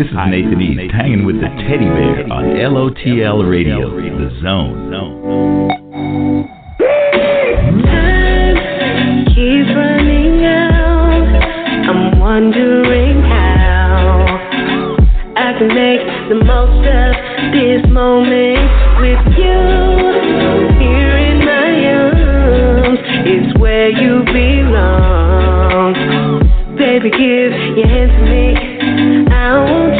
this is Nathan East, hanging with the teddy bear on LOTL Radio, The Zone. Time keeps running out. I'm wondering how I can make the most of this moment with you. Here in my arms is where you belong. Baby, give your hand to me. I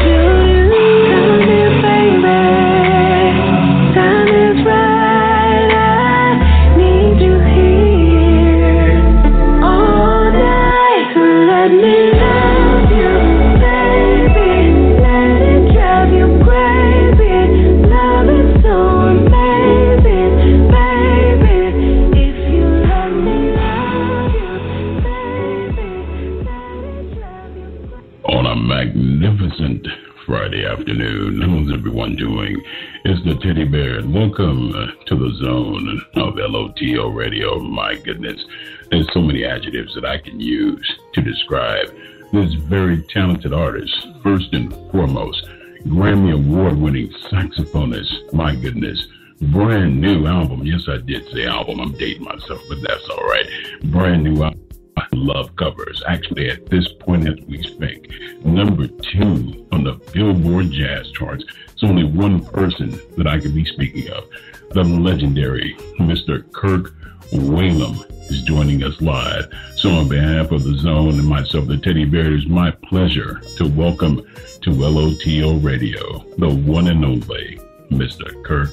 afternoon. How's everyone doing? It's the Teddy Bear. and Welcome to the zone of LOTL Radio. Oh, my goodness, there's so many adjectives that I can use to describe this very talented artist. First and foremost, Grammy Award winning saxophonist. My goodness. Brand new album. Yes, I did say album. I'm dating myself, but that's all right. Brand new album. Love covers. Actually, at this point as we speak, number two on the Billboard Jazz charts. It's only one person that I could be speaking of. The legendary Mr. Kirk Whalum is joining us live. So, on behalf of the Zone and myself, the Teddy Bear, it is my pleasure to welcome to LOTL Radio the one and only Mr. Kirk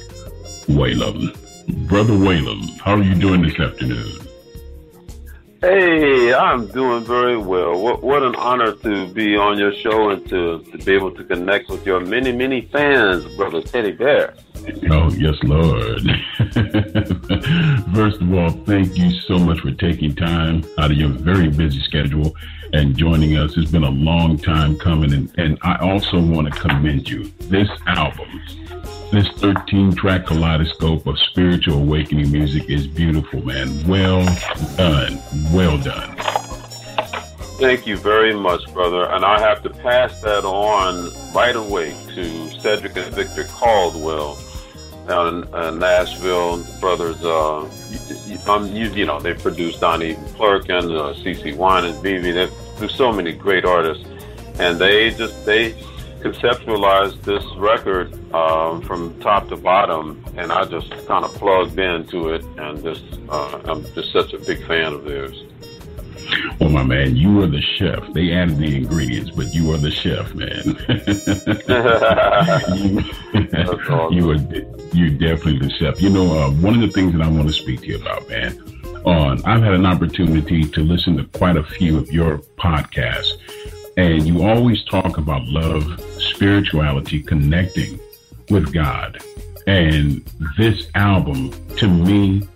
Whalum. Brother Whalum, how are you doing this afternoon? Hey, I'm doing very well. What what an honor to be on your show and to, to be able to connect with your many, many fans, brother Teddy Bear. Oh, yes, Lord. First of all, thank you so much for taking time out of your very busy schedule and joining us. It's been a long time coming, and, and I also want to commend you. This album, this 13 track kaleidoscope of spiritual awakening music is beautiful, man. Well done. Well done. Thank you very much, brother. And I have to pass that on right away to Cedric and Victor Caldwell down in uh, Nashville. Brothers, uh, um, you, you know, they produced Donnie McClurkin, uh, CC Wine and BeBe. They do so many great artists. And they just, they conceptualized this record um, from top to bottom, and I just kind of plugged into it, and just uh, I'm just such a big fan of theirs. Well, my man, you are the chef. They added the ingredients, but you are the chef, man. you, awesome. you are you definitely the chef. You know, uh, one of the things that I want to speak to you about, man. On, I've had an opportunity to listen to quite a few of your podcasts, and you always talk about love, spirituality, connecting with God. And this album, to me,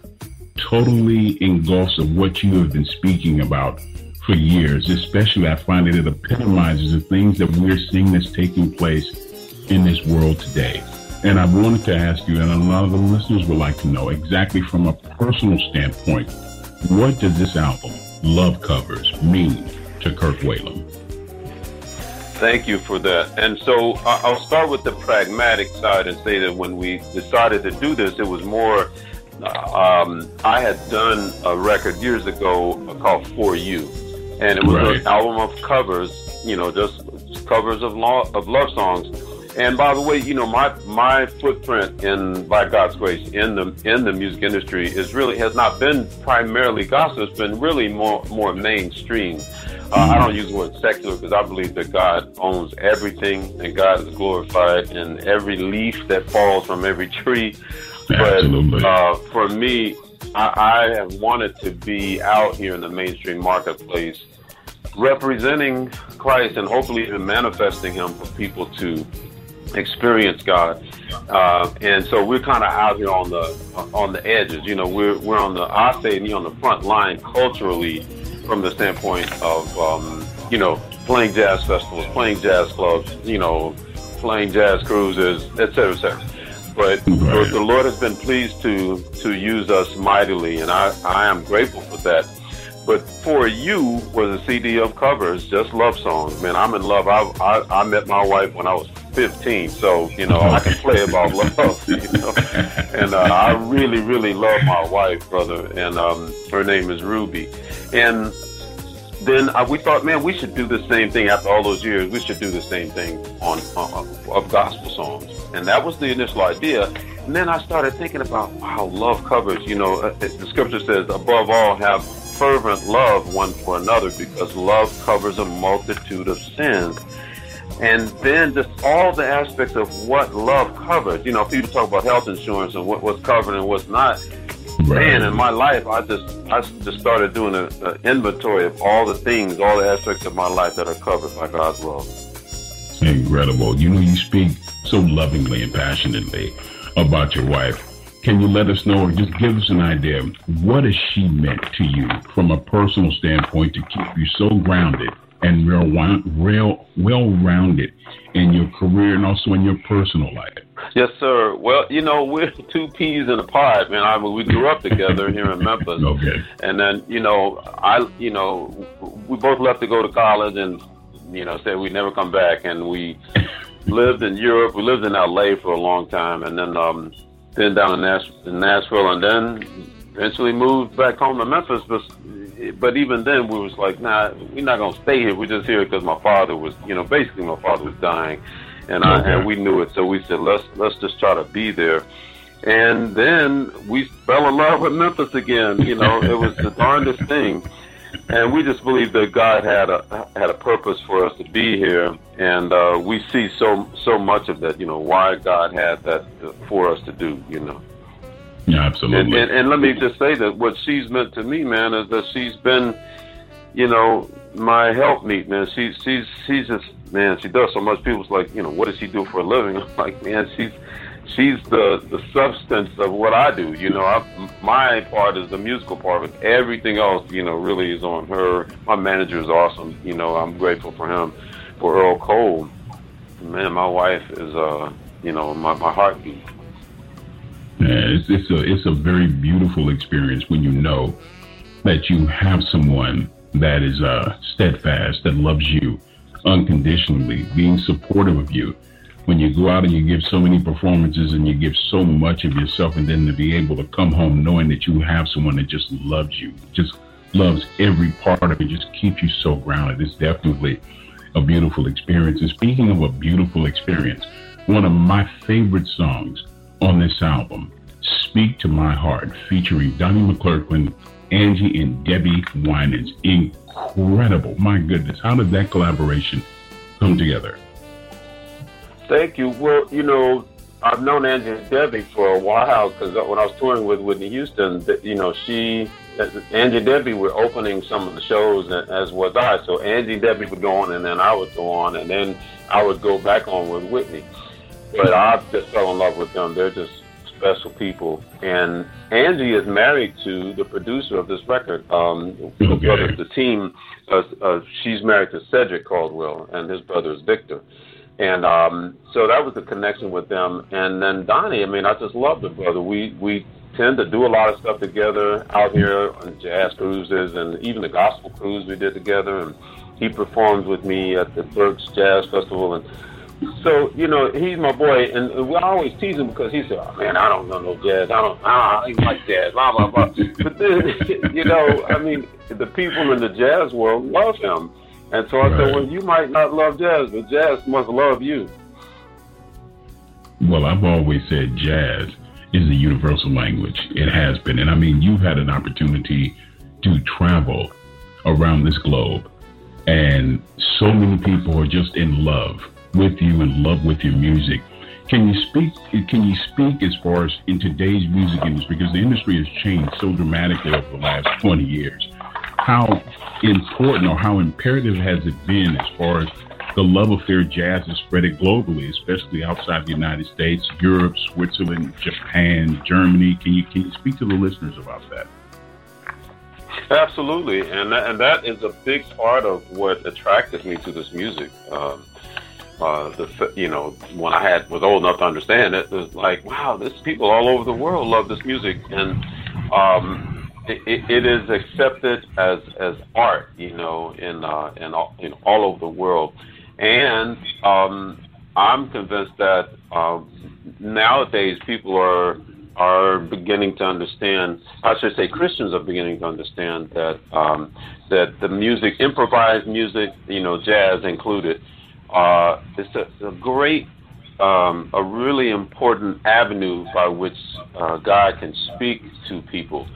totally engulfs of what you have been speaking about for years. Especially, I find that it epitomizes the things that we're seeing that's taking place in this world today. And I wanted to ask you, and a lot of the listeners would like to know exactly from a personal standpoint, what does this album, Love Covers, mean to Kirk Whalum? Thank you for that. And so I'll start with the pragmatic side and say that when we decided to do this, it was more. Um, I had done a record years ago called For You, and it was Right. an album of covers. You know, just covers of law, of love songs. And by the way, you know, my my footprint in by God's grace in the in the music industry is really has not been primarily gospel. It's been really more more mainstream. Uh, I don't use the word secular because I believe that God owns everything and God is glorified in every leaf that falls from every tree. Absolutely. But uh, for me, I, I have wanted to be out here in the mainstream marketplace representing Christ and hopefully even manifesting Him for people to experience God. Uh, and so we're kind of out here on the on the edges. You know, we're we're on the I say you on the front line culturally from the standpoint of um, you know playing jazz festivals, playing jazz clubs, you know, playing jazz cruises, et cetera, et cetera. But Right. the Lord has been pleased to to use us mightily, and I I am grateful for that. But for you was a CD of covers, just love songs. Man, I'm in love. I I, I met my wife when I was 15, so you know I can play about love. You know, and uh, I really really love my wife, brother, and um, her name is Ruby, and then uh, we thought, man, we should do the same thing after all those years. We should do the same thing on uh, of gospel songs, and that was the initial idea. And then I started thinking about, how love covers. You know, uh, the scripture says, above all, have fervent love one for another because love covers a multitude of sins. And then just all the aspects of what love covers. You know, people talk about health insurance and what, what's covered and what's not. Right. Man, in my life, I just I just started doing an inventory of all the things, all the aspects of my life that are covered by God's love. Incredible. You know, you speak so lovingly and passionately about your wife. Can you let us know or just give us an idea? What has she meant to you from a personal standpoint to keep you so grounded and real, real well rounded in your career and also in your personal life? Yes, sir. Well, you know, we're two peas in a pod, man. I mean, we grew up together here in Memphis. Okay. And then, you know, I, you know, we both left to go to college and, you know, said we'd never come back. And we lived in Europe. We lived in LA for a long time. And then, um, then down in, Nash- in Nashville, and then eventually moved back home to Memphis. But but even then, we was like, nah, we're not gonna stay here. We're just here because my father was, you know, basically my father was dying, and I and we knew it. So we said, let's let's just try to be there. And then we fell in love with Memphis again. You know, it was the darndest thing and we just believe that God had a had a purpose for us to be here, and uh, we see so so much of that. You know, why God had that for us to do. You know. Yeah, absolutely. And, and, and let me just say that what she's meant to me, man, is that she's been, you know, my helpmeet, man. She she's she's just man. She does so much. People's like, you know, what does she do for a living? I'm like, man, she's she's the the substance of what I do. You know, I, my part is the musical part, but everything else, you know, really is on her. My manager is awesome. You know, I'm grateful for him, for Earl Cole. Man, my wife is, uh, you know, my my heartbeat. Yeah, it's it's a it's a very beautiful experience when you know that you have someone that is uh, steadfast, that loves you unconditionally, being supportive of you when you go out and you give so many performances and you give so much of yourself, and then to be able to come home knowing that you have someone that just loves you, just loves every part of it, just keeps you so grounded. It's definitely a beautiful experience. And speaking of a beautiful experience, one of my favorite songs on this album, Speak to My Heart, featuring Donnie McClurkin, Angie, and Debbie Winans. Incredible. My goodness. How did that collaboration come together? Thank you. Well, you know, I've known Angie and Debbie for a while because when I was touring with Whitney Houston, you know, she, Angie and Debbie were opening some of the shows, as was I. So Angie and Debbie would go on, and then I would go on, and then I would go back on with Whitney. But I just fell in love with them. They're just special people. And Angie is married to the producer of this record. Um, okay. brother, the team, uh, uh, she's married to Cedric Caldwell, and his brother is Victor. And um, so that was the connection with them. And then Donnie, I mean, I just love the brother. We we tend to do a lot of stuff together out here on jazz cruises and even the gospel cruise we did together. And he performed with me at the Berks Jazz Festival. And so, you know, he's my boy. And we always tease him because he said, oh, man, I don't know no jazz. I don't, I don't like jazz, blah, blah, blah. but then, you know, I mean, the people in the jazz world love him. And so I right. said, well, you might not love jazz, but jazz must love you. Well, I've always said jazz is a universal language. It has been. And I mean, you've had an opportunity to travel around this globe, and so many people are just in love with you, in love with your music. Can you speak? Can you speak as far as in today's music industry because the industry has changed so dramatically over the last 20 years? How important or how imperative has it been as far as the love affair jazz is spread it globally, especially outside the United States, Europe, Switzerland, Japan, Germany? Can you can you speak to the listeners about that? Absolutely, and that, and that is a big part of what attracted me to this music. Um, uh, the you know when I had was old enough to understand it, it was like wow, this people all over the world love this music, and um, it, it is accepted as as art, you know, in uh, in all, in all over the world, and um, I'm convinced that uh, nowadays people are are beginning to understand. I should say Christians are beginning to understand that um, that the music, improvised music, you know, jazz included, uh, it's a, a great, um, a really important avenue by which uh, God can speak to people,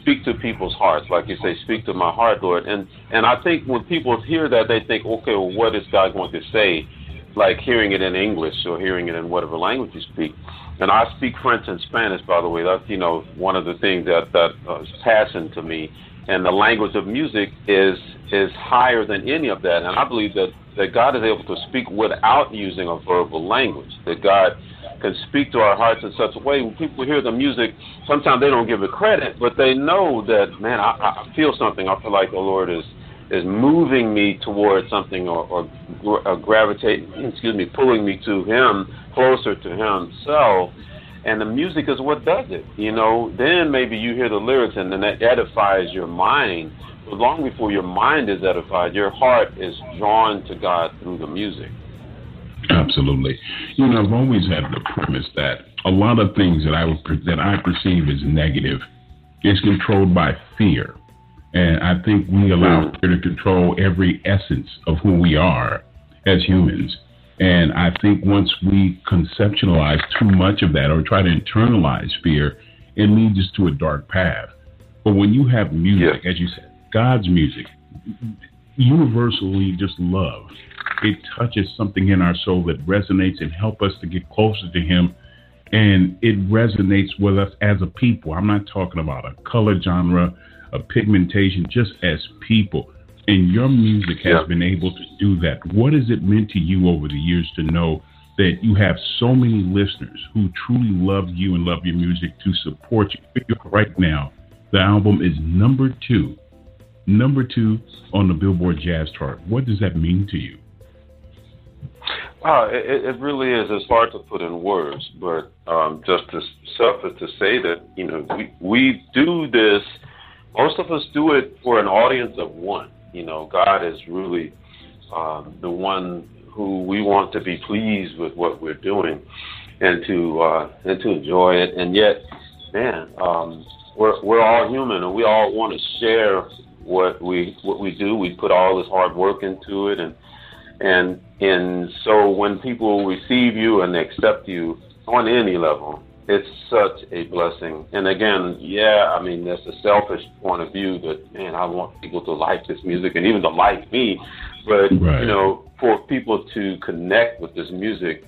speak to people's hearts, like you say, speak to my heart, Lord. And and I think when people hear that, they think, okay, well, what is God going to say? Like hearing it in English or hearing it in whatever language you speak. And I speak French and Spanish, by the way. That's you know one of the things that that uh, is passion to me. And the language of music is is higher than any of that. And I believe that that God is able to speak without using a verbal language. That God can speak to our hearts in such a way when people hear the music, sometimes they don't give it credit, but they know that man, I, I feel something. I feel like the Lord is is moving me towards something or, or, or uh, gravitating, excuse me, pulling me to Him closer to himself. And the music is what does it. You know, then maybe you hear the lyrics and then that edifies your mind. But long before your mind is edified, your heart is drawn to God through the music. Absolutely. You know, I've always had the premise that a lot of things that I would, that I perceive as negative is controlled by fear. And I think we allow hmm. fear to control every essence of who we are as humans. And I think once we conceptualize too much of that or try to internalize fear, it leads us to a dark path. But when you have music, yeah. as you said, God's music, universally just love, it touches something in our soul that resonates and help us to get closer to Him. And it resonates with us as a people. I'm not talking about a color genre, a pigmentation, just as people and your music has yeah. been able to do that. What has it meant to you over the years to know that you have so many listeners who truly love you and love your music to support you? Right now, the album is number two, number two on the Billboard Jazz chart. What does that mean to you? Wow, it, it really is. It's hard to put in words, but um, just to suffer to say that you know we we do this. Most of us do it for an audience of one you know, God is really um, the one who we want to be pleased with what we're doing and to uh, and to enjoy it. And yet, man, um, we're we're all human, and we all want to share what we what we do. We put all this hard work into it, and and and so when people receive you and accept you on any level, it's such a blessing. And again, yeah, I mean, that's a selfish point of view that, man, I want people to like this music and even to like me. But, right. you know, for people to connect with this music,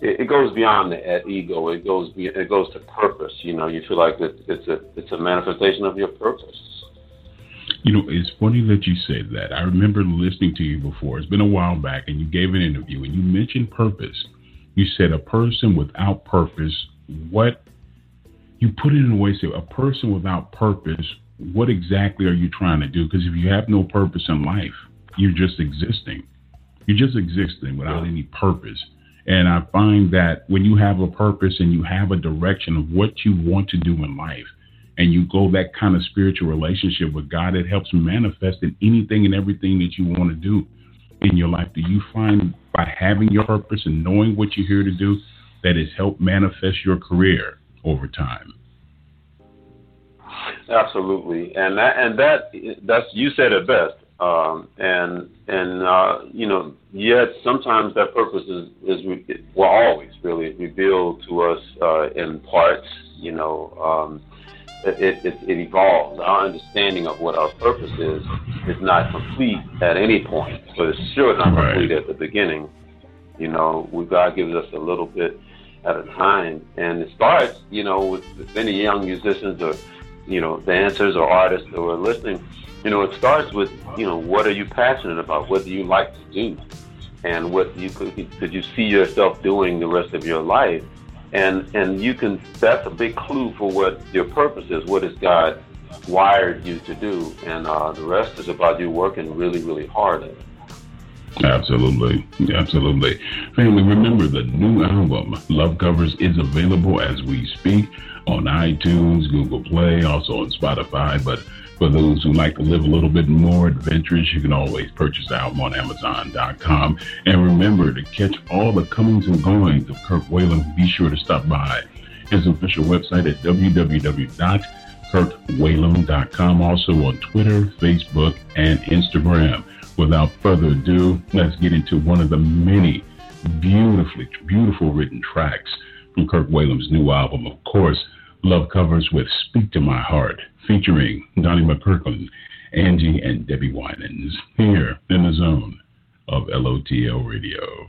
it, it goes beyond the ego. It goes it goes to purpose. You know, you feel like it, it's a it's a manifestation of your purpose. You know, it's funny that you said that. I remember listening to you before. It's been a while back, and you gave an interview, and you mentioned purpose. You said a person without purpose what you put it in a way say, a person without purpose what exactly are you trying to do because if you have no purpose in life you're just existing you're just existing without any purpose and i find that when you have a purpose and you have a direction of what you want to do in life and you go that kind of spiritual relationship with god it helps manifest in anything and everything that you want to do in your life do you find by having your purpose and knowing what you're here to do that has helped manifest your career over time. Absolutely, and that and that that's you said it best. Um, and and uh, you know, yet sometimes that purpose is is well always really revealed to us uh, in parts. You know, um, it, it, it evolves. Our understanding of what our purpose is is not complete at any point, but it's sure not right. complete at the beginning. You know, God gives us a little bit at a time. And it starts, you know, with, with any young musicians or, you know, dancers or artists who are listening, you know, it starts with, you know, what are you passionate about? What do you like to do? And what you could, could you see yourself doing the rest of your life? And, and you can, that's a big clue for what your purpose is. What has God wired you to do? And uh, the rest is about you working really, really hard at it. Absolutely. Absolutely. Family, remember the new album, Love Covers, is available as we speak on iTunes, Google Play, also on Spotify. But for those who like to live a little bit more adventurous, you can always purchase the album on Amazon.com. And remember to catch all the comings and goings of Kirk Whalum, be sure to stop by his official website at www.kirkwhalum.com. Also on Twitter, Facebook, and Instagram. Without further ado, let's get into one of the many beautifully, beautiful written tracks from Kirk Whalum's new album, of course, Love Covers with Speak to My Heart, featuring Donnie McClurkin, Angie, and Debbie Winans, here in the zone of LOTL Radio.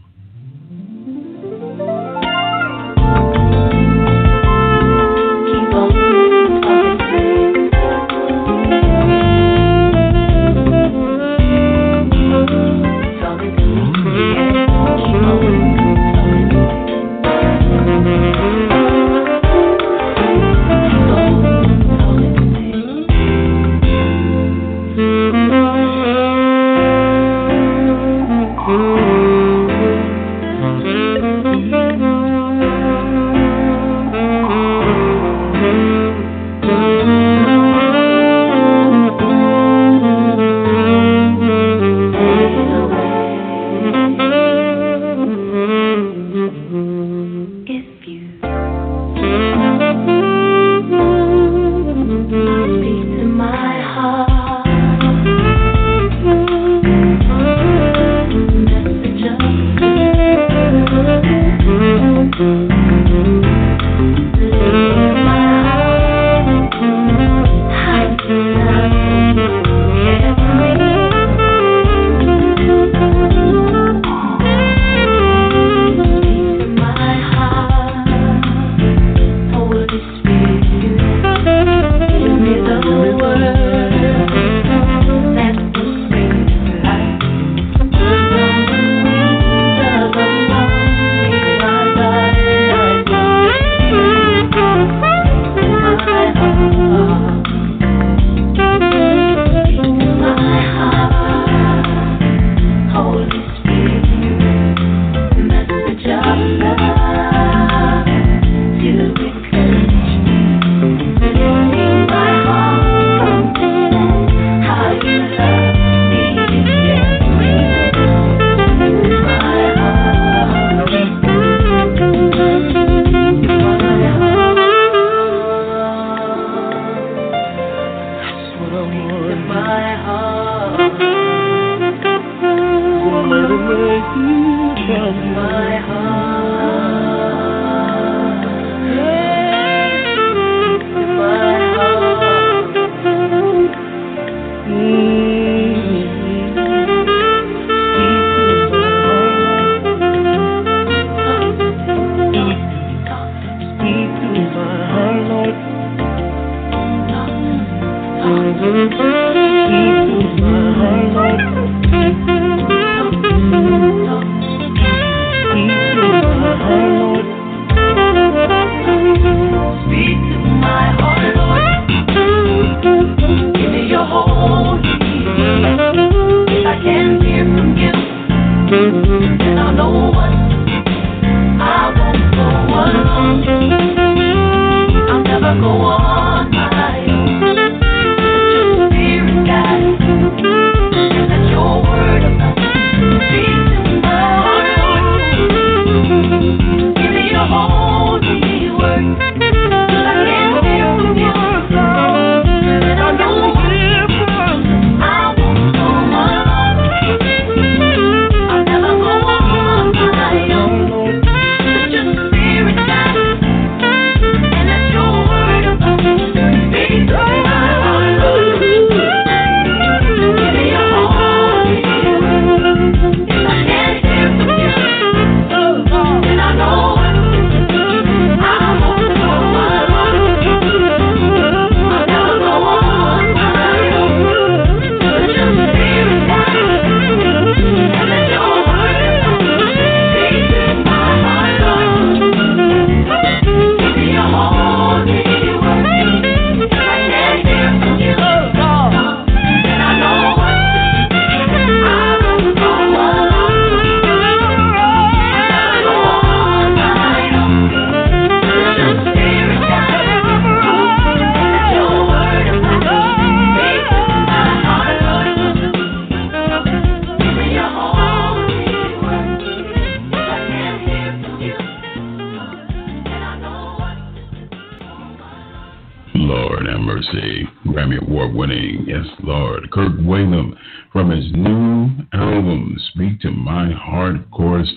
Yes, Lord, Kirk Whalum from his new album, Speak to My Heart, of course,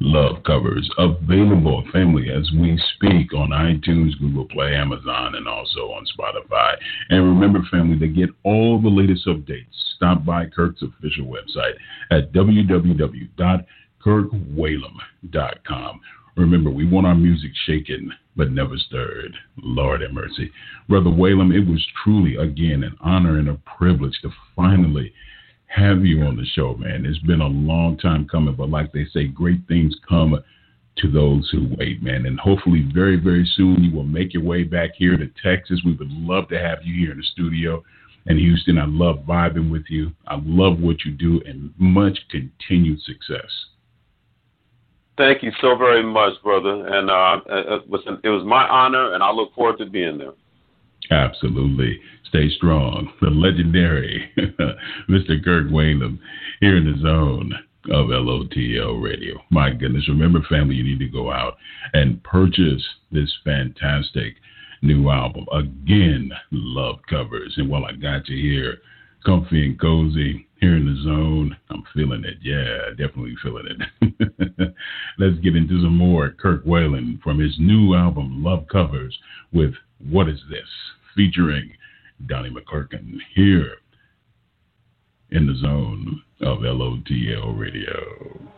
Love Covers, available, family, as we speak on iTunes, Google Play, Amazon, and also on Spotify. And remember, family, to get all the latest updates, stop by Kirk's official website at www.kirkwhalum.com. Remember, we want our music shaken but never stirred. Lord have mercy. Brother Whalum, it was truly, again, an honor and a privilege to finally have you on the show, man. It's been a long time coming, but like they say, great things come to those who wait, man. And hopefully, very, very soon, you will make your way back here to Texas. We would love to have you here in the studio. And Houston, I love vibing with you. I love what you do and much continued success. Thank you so very much, brother. And uh, uh, listen, it was my honor, and I look forward to being there. Absolutely. Stay strong. The legendary Mr. Kirk Whalum here in the zone of LOTL Radio. My goodness. Remember, family, you need to go out and purchase this fantastic new album. Again, love covers. And while I got you here, comfy and cozy, here in the zone. I'm feeling it. Yeah, definitely feeling it. Let's get into some more Kirk Whalum from his new album, Love Covers, with What Is This? featuring Donnie McClurkin here in the zone of LOTL Radio.